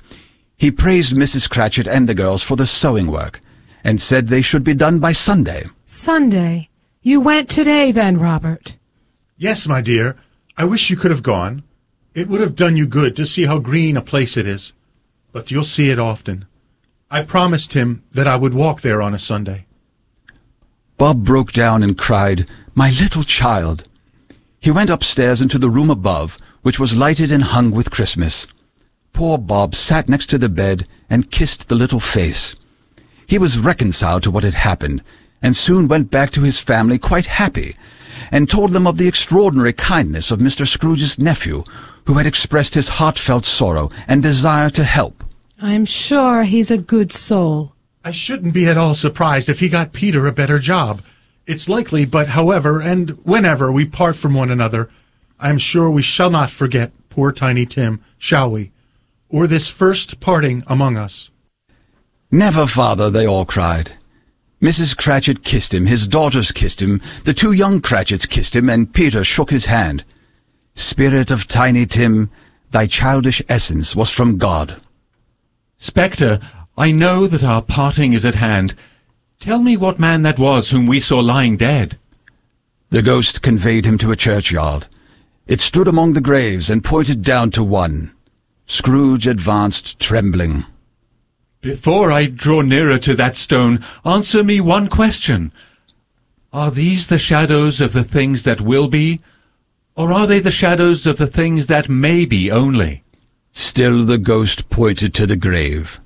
He praised Mrs. Cratchit and the girls for the sewing work, and said they should be done by Sunday. Sunday. You went today then, Robert. Yes, my dear. I wish you could have gone. It would have done you good to see how green a place it is. But you'll see it often. I promised him that I would walk there on a Sunday. Bob broke down and cried, My little child! He went upstairs into the room above, which was lighted and hung with Christmas. Poor Bob sat next to the bed and kissed the little face. He was reconciled to what had happened, and soon went back to his family quite happy, and told them of the extraordinary kindness of Mr. Scrooge's nephew, who had expressed his heartfelt sorrow and desire to help. I'm sure he's a good soul. I shouldn't be at all surprised if he got Peter a better job. It's likely, but however and whenever we part from one another, I am sure we shall not forget poor Tiny Tim, shall we? Or this first parting among us. Never, father, they all cried. Mrs. Cratchit kissed him, his daughters kissed him, the two young Cratchits kissed him, and Peter shook his hand. Spirit of Tiny Tim, thy childish essence was from God. Spectre, I know that our parting is at hand. Tell me what man that was whom we saw lying dead. The ghost conveyed him to a churchyard. It stood among the graves and pointed down to one. Scrooge advanced trembling. Before I draw nearer to that stone, answer me one question. Are these the shadows of the things that will be, or are they the shadows of the things that may be only? Still the ghost pointed to the grave.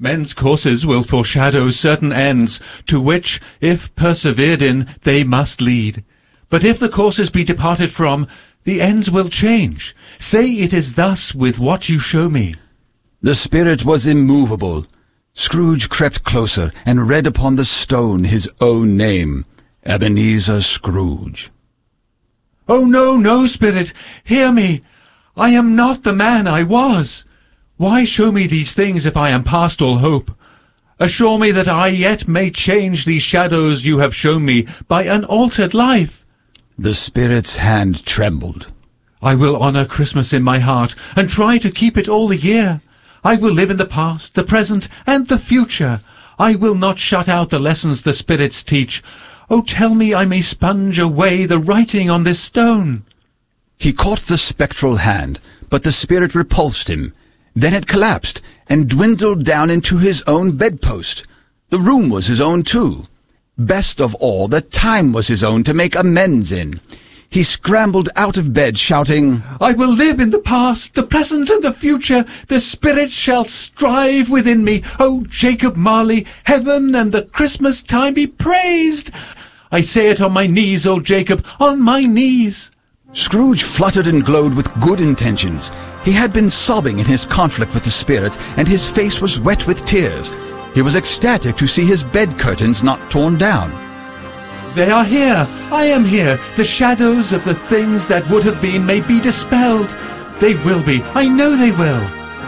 Men's courses will foreshadow certain ends, to which, if persevered in, they must lead. But if the courses be departed from, the ends will change. Say it is thus with what you show me. The spirit was immovable. Scrooge crept closer and read upon the stone his own name, Ebenezer Scrooge. Oh, no, no, spirit, hear me. I am not the man I was. Why show me these things if I am past all hope? Assure me that I yet may change these shadows you have shown me by an altered life. The spirit's hand trembled. I will honour Christmas in my heart and try to keep it all the year. I will live in the past, the present, and the future. I will not shut out the lessons the spirits teach. Oh, tell me I may sponge away the writing on this stone. He caught the spectral hand, but the spirit repulsed him. Then it collapsed and dwindled down into his own bedpost. The room was his own too. Best of all, the time was his own to make amends in. He scrambled out of bed, shouting, I will live in the past, the present, and the future. The spirits shall strive within me. O Jacob Marley, heaven and the Christmas time be praised. I say it on my knees, O Jacob, on my knees. Scrooge fluttered and glowed with good intentions. He had been sobbing in his conflict with the spirit, and his face was wet with tears. He was ecstatic to see his bed curtains not torn down. They are here. I am here. The shadows of the things that would have been may be dispelled. They will be. I know they will.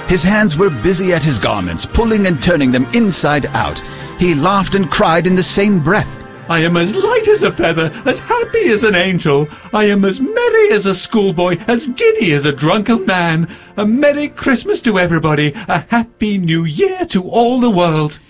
His hands were busy at his garments, pulling and turning them inside out. He laughed and cried in the same breath. I am as light as a feather, as happy as an angel. I am as merry as a schoolboy, as giddy as a drunken man. A Merry Christmas to everybody, a Happy New Year to all the world.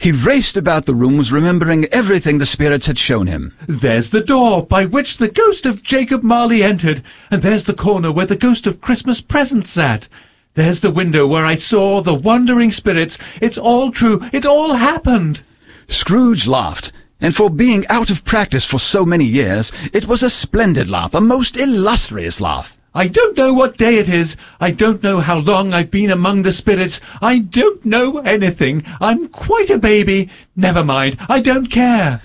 He raced about the rooms, remembering everything the spirits had shown him. There's the door by which the ghost of Jacob Marley entered, and there's the corner where the ghost of Christmas present sat. There's the window where I saw the wandering spirits. It's all true. It all happened. Scrooge laughed, and for being out of practice for so many years, it was a splendid laugh, a most illustrious laugh. I don't know what day it is. I don't know how long I've been among the spirits. I don't know anything. I'm quite a baby. Never mind. I don't care.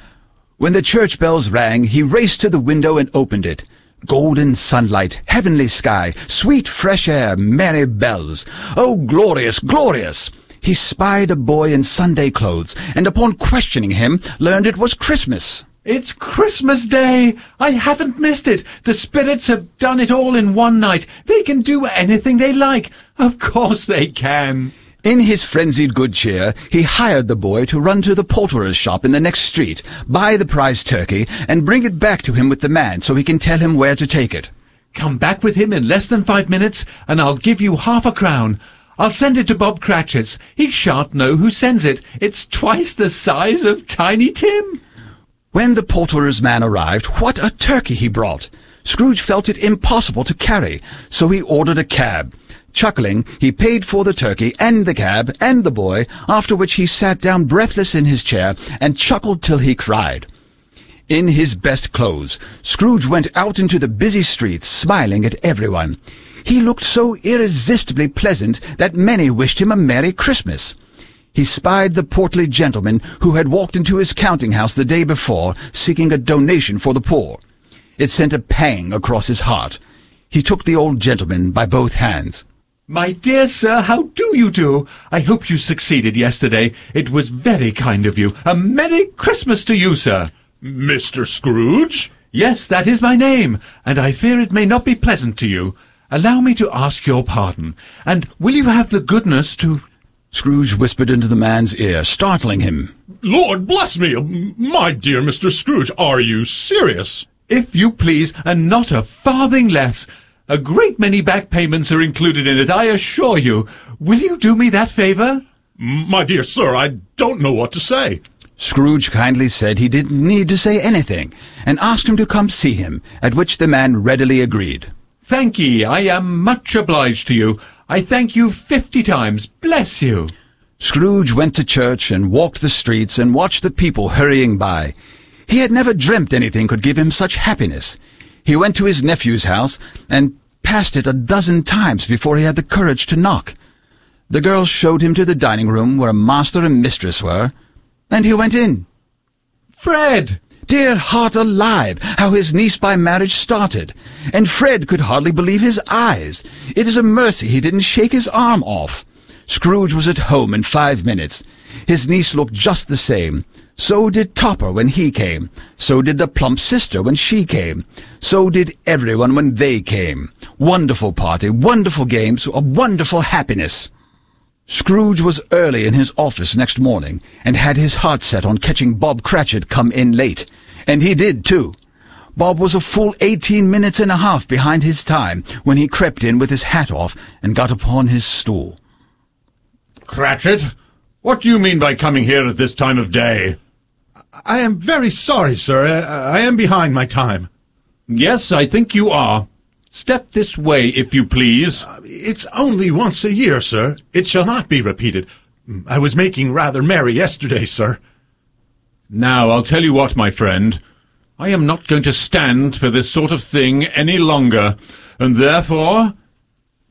When the church bells rang, he raced to the window and opened it. Golden sunlight, heavenly sky, sweet fresh air, merry bells. Oh, glorious, glorious! He spied a boy in Sunday clothes, and upon questioning him, learned it was Christmas. It's Christmas Day! I haven't missed it! The spirits have done it all in one night! They can do anything they like! Of course they can! In his frenzied good cheer, he hired the boy to run to the poulterer's shop in the next street, buy the prize turkey, and bring it back to him with the man so he can tell him where to take it. Come back with him in less than five minutes, and I'll give you half a crown. I'll send it to Bob Cratchit's. He shan't know who sends it. It's twice the size of Tiny Tim. When the poulterer's man arrived, what a turkey he brought! Scrooge felt it impossible to carry, so he ordered a cab. Chuckling, he paid for the turkey and the cab and the boy, after which he sat down breathless in his chair and chuckled till he cried. In his best clothes, Scrooge went out into the busy streets, smiling at everyone. He looked so irresistibly pleasant that many wished him a Merry Christmas he spied the portly gentleman who had walked into his counting house the day before, seeking a donation for the poor. It sent a pang across his heart. He took the old gentleman by both hands. My dear sir, how do you do? I hope you succeeded yesterday. It was very kind of you. A Merry Christmas to you, sir. Mr. Scrooge? Yes, that is my name, and I fear it may not be pleasant to you. Allow me to ask your pardon, and will you have the goodness to Scrooge whispered into the man's ear, startling him. Lord bless me, my dear Mr. Scrooge, are you serious? If you please, and not a farthing less. A great many back payments are included in it, I assure you. Will you do me that favour? My dear sir, I don't know what to say. Scrooge kindly said he didn't need to say anything, and asked him to come see him, at which the man readily agreed. Thank ye, I am much obliged to you. I thank you fifty times. Bless you. Scrooge went to church and walked the streets and watched the people hurrying by. He had never dreamt anything could give him such happiness. He went to his nephew's house and passed it a dozen times before he had the courage to knock. The girls showed him to the dining room where master and mistress were, and he went in. Fred! Dear heart alive, how his niece by marriage started. And Fred could hardly believe his eyes. It is a mercy he didn't shake his arm off. Scrooge was at home in five minutes. His niece looked just the same. So did Topper when he came. So did the plump sister when she came. So did everyone when they came. Wonderful party, wonderful games, a wonderful happiness. Scrooge was early in his office next morning, and had his heart set on catching Bob Cratchit come in late. And he did, too. Bob was a full eighteen minutes and a half behind his time when he crept in with his hat off and got upon his stool. Cratchit, what do you mean by coming here at this time of day? I am very sorry, sir. I, I am behind my time. Yes, I think you are. Step this way, if you please. Uh, it's only once a year, sir. It shall not be repeated. Mm, I was making rather merry yesterday, sir. Now, I'll tell you what, my friend. I am not going to stand for this sort of thing any longer, and therefore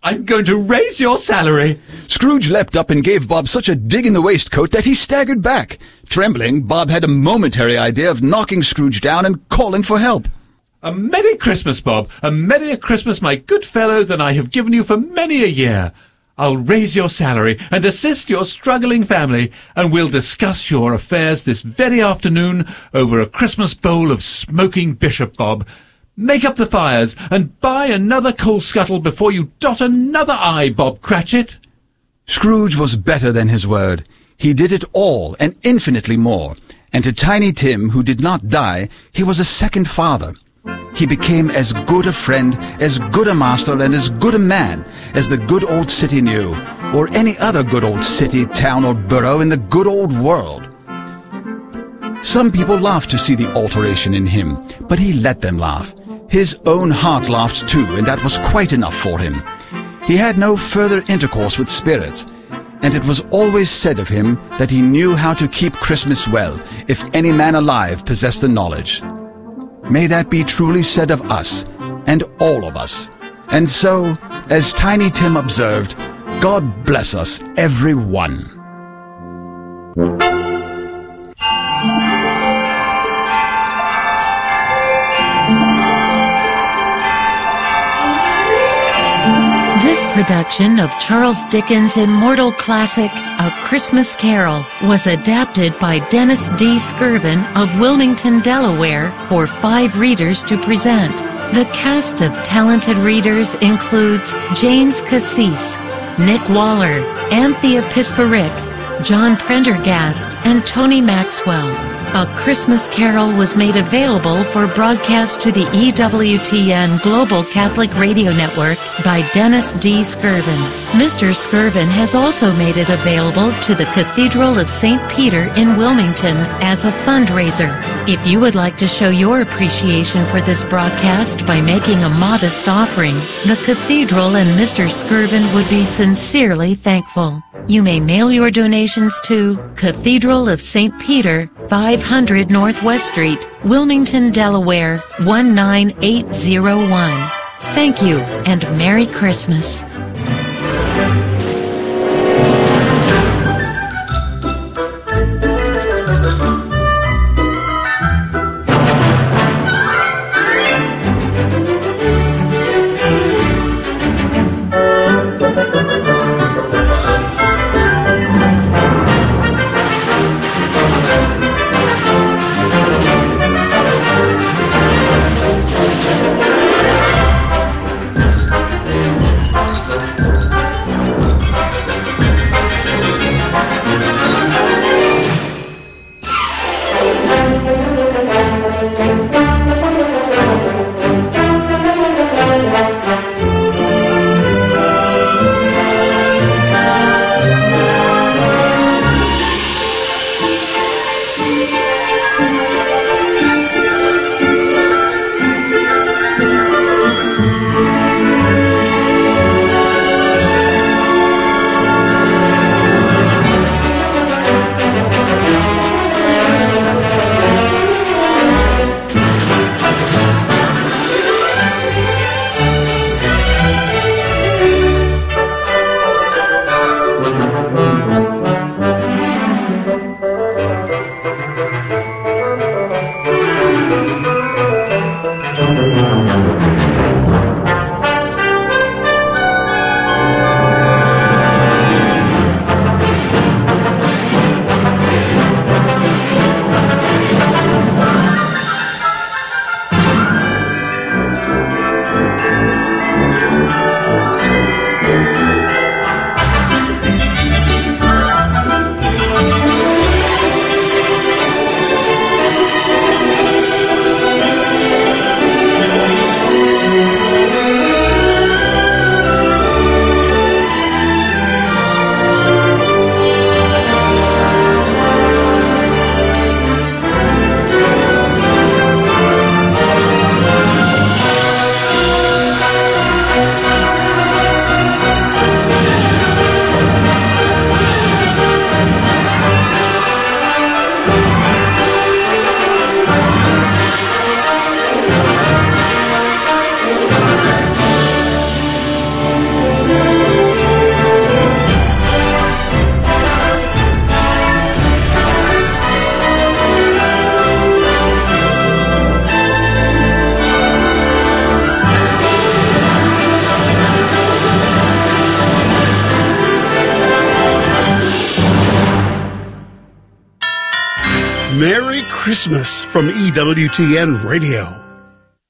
I'm going to raise your salary. Scrooge leapt up and gave Bob such a dig in the waistcoat that he staggered back. Trembling, Bob had a momentary idea of knocking Scrooge down and calling for help. A Merry Christmas, Bob. A merrier Christmas, my good fellow, than I have given you for many a year. I'll raise your salary and assist your struggling family, and we'll discuss your affairs this very afternoon over a Christmas bowl of smoking bishop, Bob. Make up the fires and buy another coal scuttle before you dot another I, Bob Cratchit. Scrooge was better than his word. He did it all and infinitely more. And to Tiny Tim, who did not die, he was a second father. He became as good a friend, as good a master, and as good a man as the good old city knew, or any other good old city, town, or borough in the good old world. Some people laughed to see the alteration in him, but he let them laugh. His own heart laughed too, and that was quite enough for him. He had no further intercourse with spirits, and it was always said of him that he knew how to keep Christmas well, if any man alive possessed the knowledge. May that be truly said of us, and all of us. And so, as Tiny Tim observed, God bless us, every one. This production of Charles Dickens' immortal classic, A Christmas Carol, was adapted by Dennis D. Skirvin of Wilmington, Delaware, for five readers to present. The cast of talented readers includes James Cassis, Nick Waller, Anthea Pisperick, John Prendergast, and Tony Maxwell. A Christmas Carol was made available for broadcast to the EWTN Global Catholic Radio Network by Dennis D. Skirvin. Mr. Skirvin has also made it available to the Cathedral of St. Peter in Wilmington as a fundraiser. If you would like to show your appreciation for this broadcast by making a modest offering, the Cathedral and Mr. Skirvin would be sincerely thankful. You may mail your donations to Cathedral of St. Peter, 500 Northwest Street, Wilmington, Delaware, 19801. Thank you and Merry Christmas. Christmas from EWTN Radio.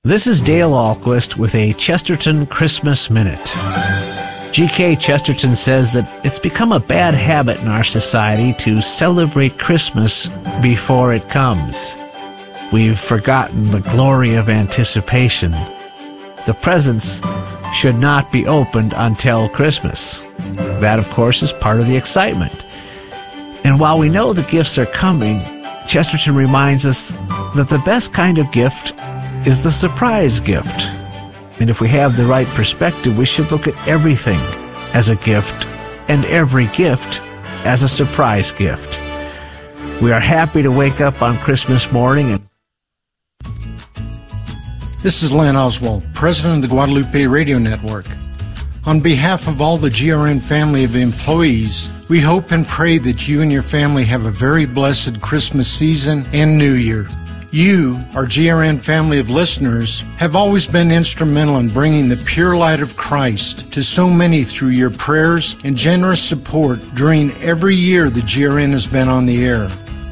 This is Dale Ahlquist with a Chesterton Christmas Minute. G.K. Chesterton says that it's become a bad habit in our society to celebrate Christmas before it comes. We've forgotten the glory of anticipation. The presents should not be opened until Christmas. That, of course, is part of the excitement. And while we know the gifts are coming, Chesterton reminds us that the best kind of gift is the surprise gift. And if we have the right perspective, we should look at everything as a gift and every gift as a surprise gift. We are happy to wake up on Christmas morning and This is Len Oswald, President of the Guadalupe Radio Network. On behalf of all the GRN family of employees, we hope and pray that you and your family have a very blessed Christmas season and New Year. You, our GRN family of listeners, have always been instrumental in bringing the pure light of Christ to so many through your prayers and generous support during every year the GRN has been on the air.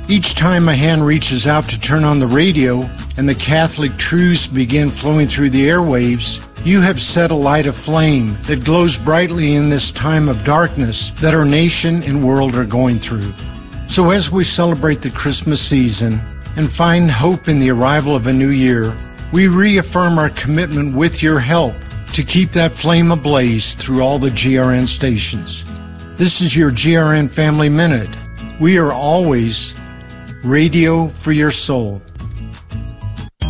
Each time a hand reaches out to turn on the radio and the Catholic truths begin flowing through the airwaves, you have set a light aflame that glows brightly in this time of darkness that our nation and world are going through. So as we celebrate the Christmas season and find hope in the arrival of a new year, we reaffirm our commitment with your help to keep that flame ablaze through all the GRN stations. This is your GRN Family Minute. We are always radio for your soul.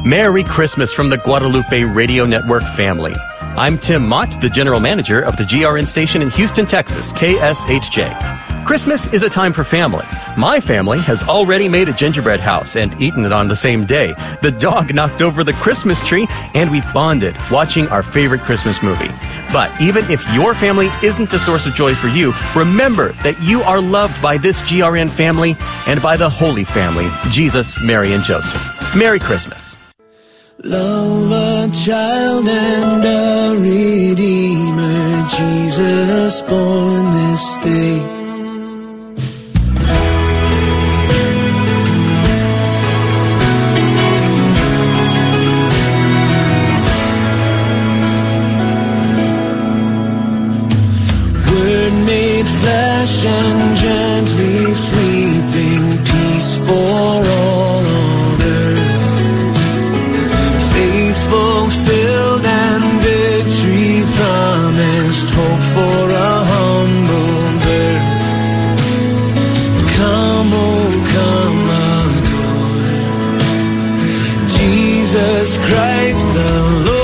Merry Christmas from the Guadalupe Radio Network family. I'm Tim Mott, the general manager of the GRN station in Houston, Texas, KSHJ. Christmas is a time for family. My family has already made a gingerbread house and eaten it on the same day. The dog <laughs> knocked over the Christmas tree and we've bonded watching our favorite Christmas movie. But even if your family isn't a source of joy for you, remember that you are loved by this GRN family and by the Holy Family, Jesus, Mary, and Joseph. Merry Christmas. Love a child and a redeemer, Jesus born this day. Flesh and gently sleeping, peace for all hope for a humble birth. Come, oh, come, adore Jesus Christ the Lord.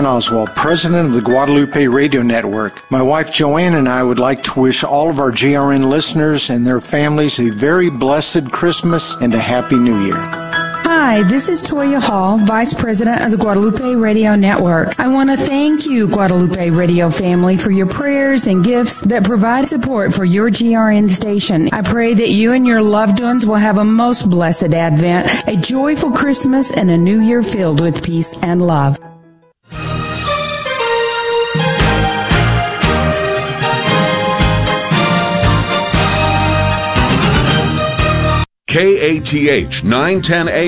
This Oswald, President of the Guadalupe Radio Network. My wife Joanne and I would like to wish all of our GRN listeners and their families a very blessed Christmas and a Happy New Year. Hi, this is Toya Hall, Vice President of the Guadalupe Radio Network. I want to thank you, Guadalupe Radio family, for your prayers and gifts that provide support for your GRN station. I pray that you and your loved ones will have a most blessed Advent, a joyful Christmas, and a new year filled with peace and love. KATH 910 AM.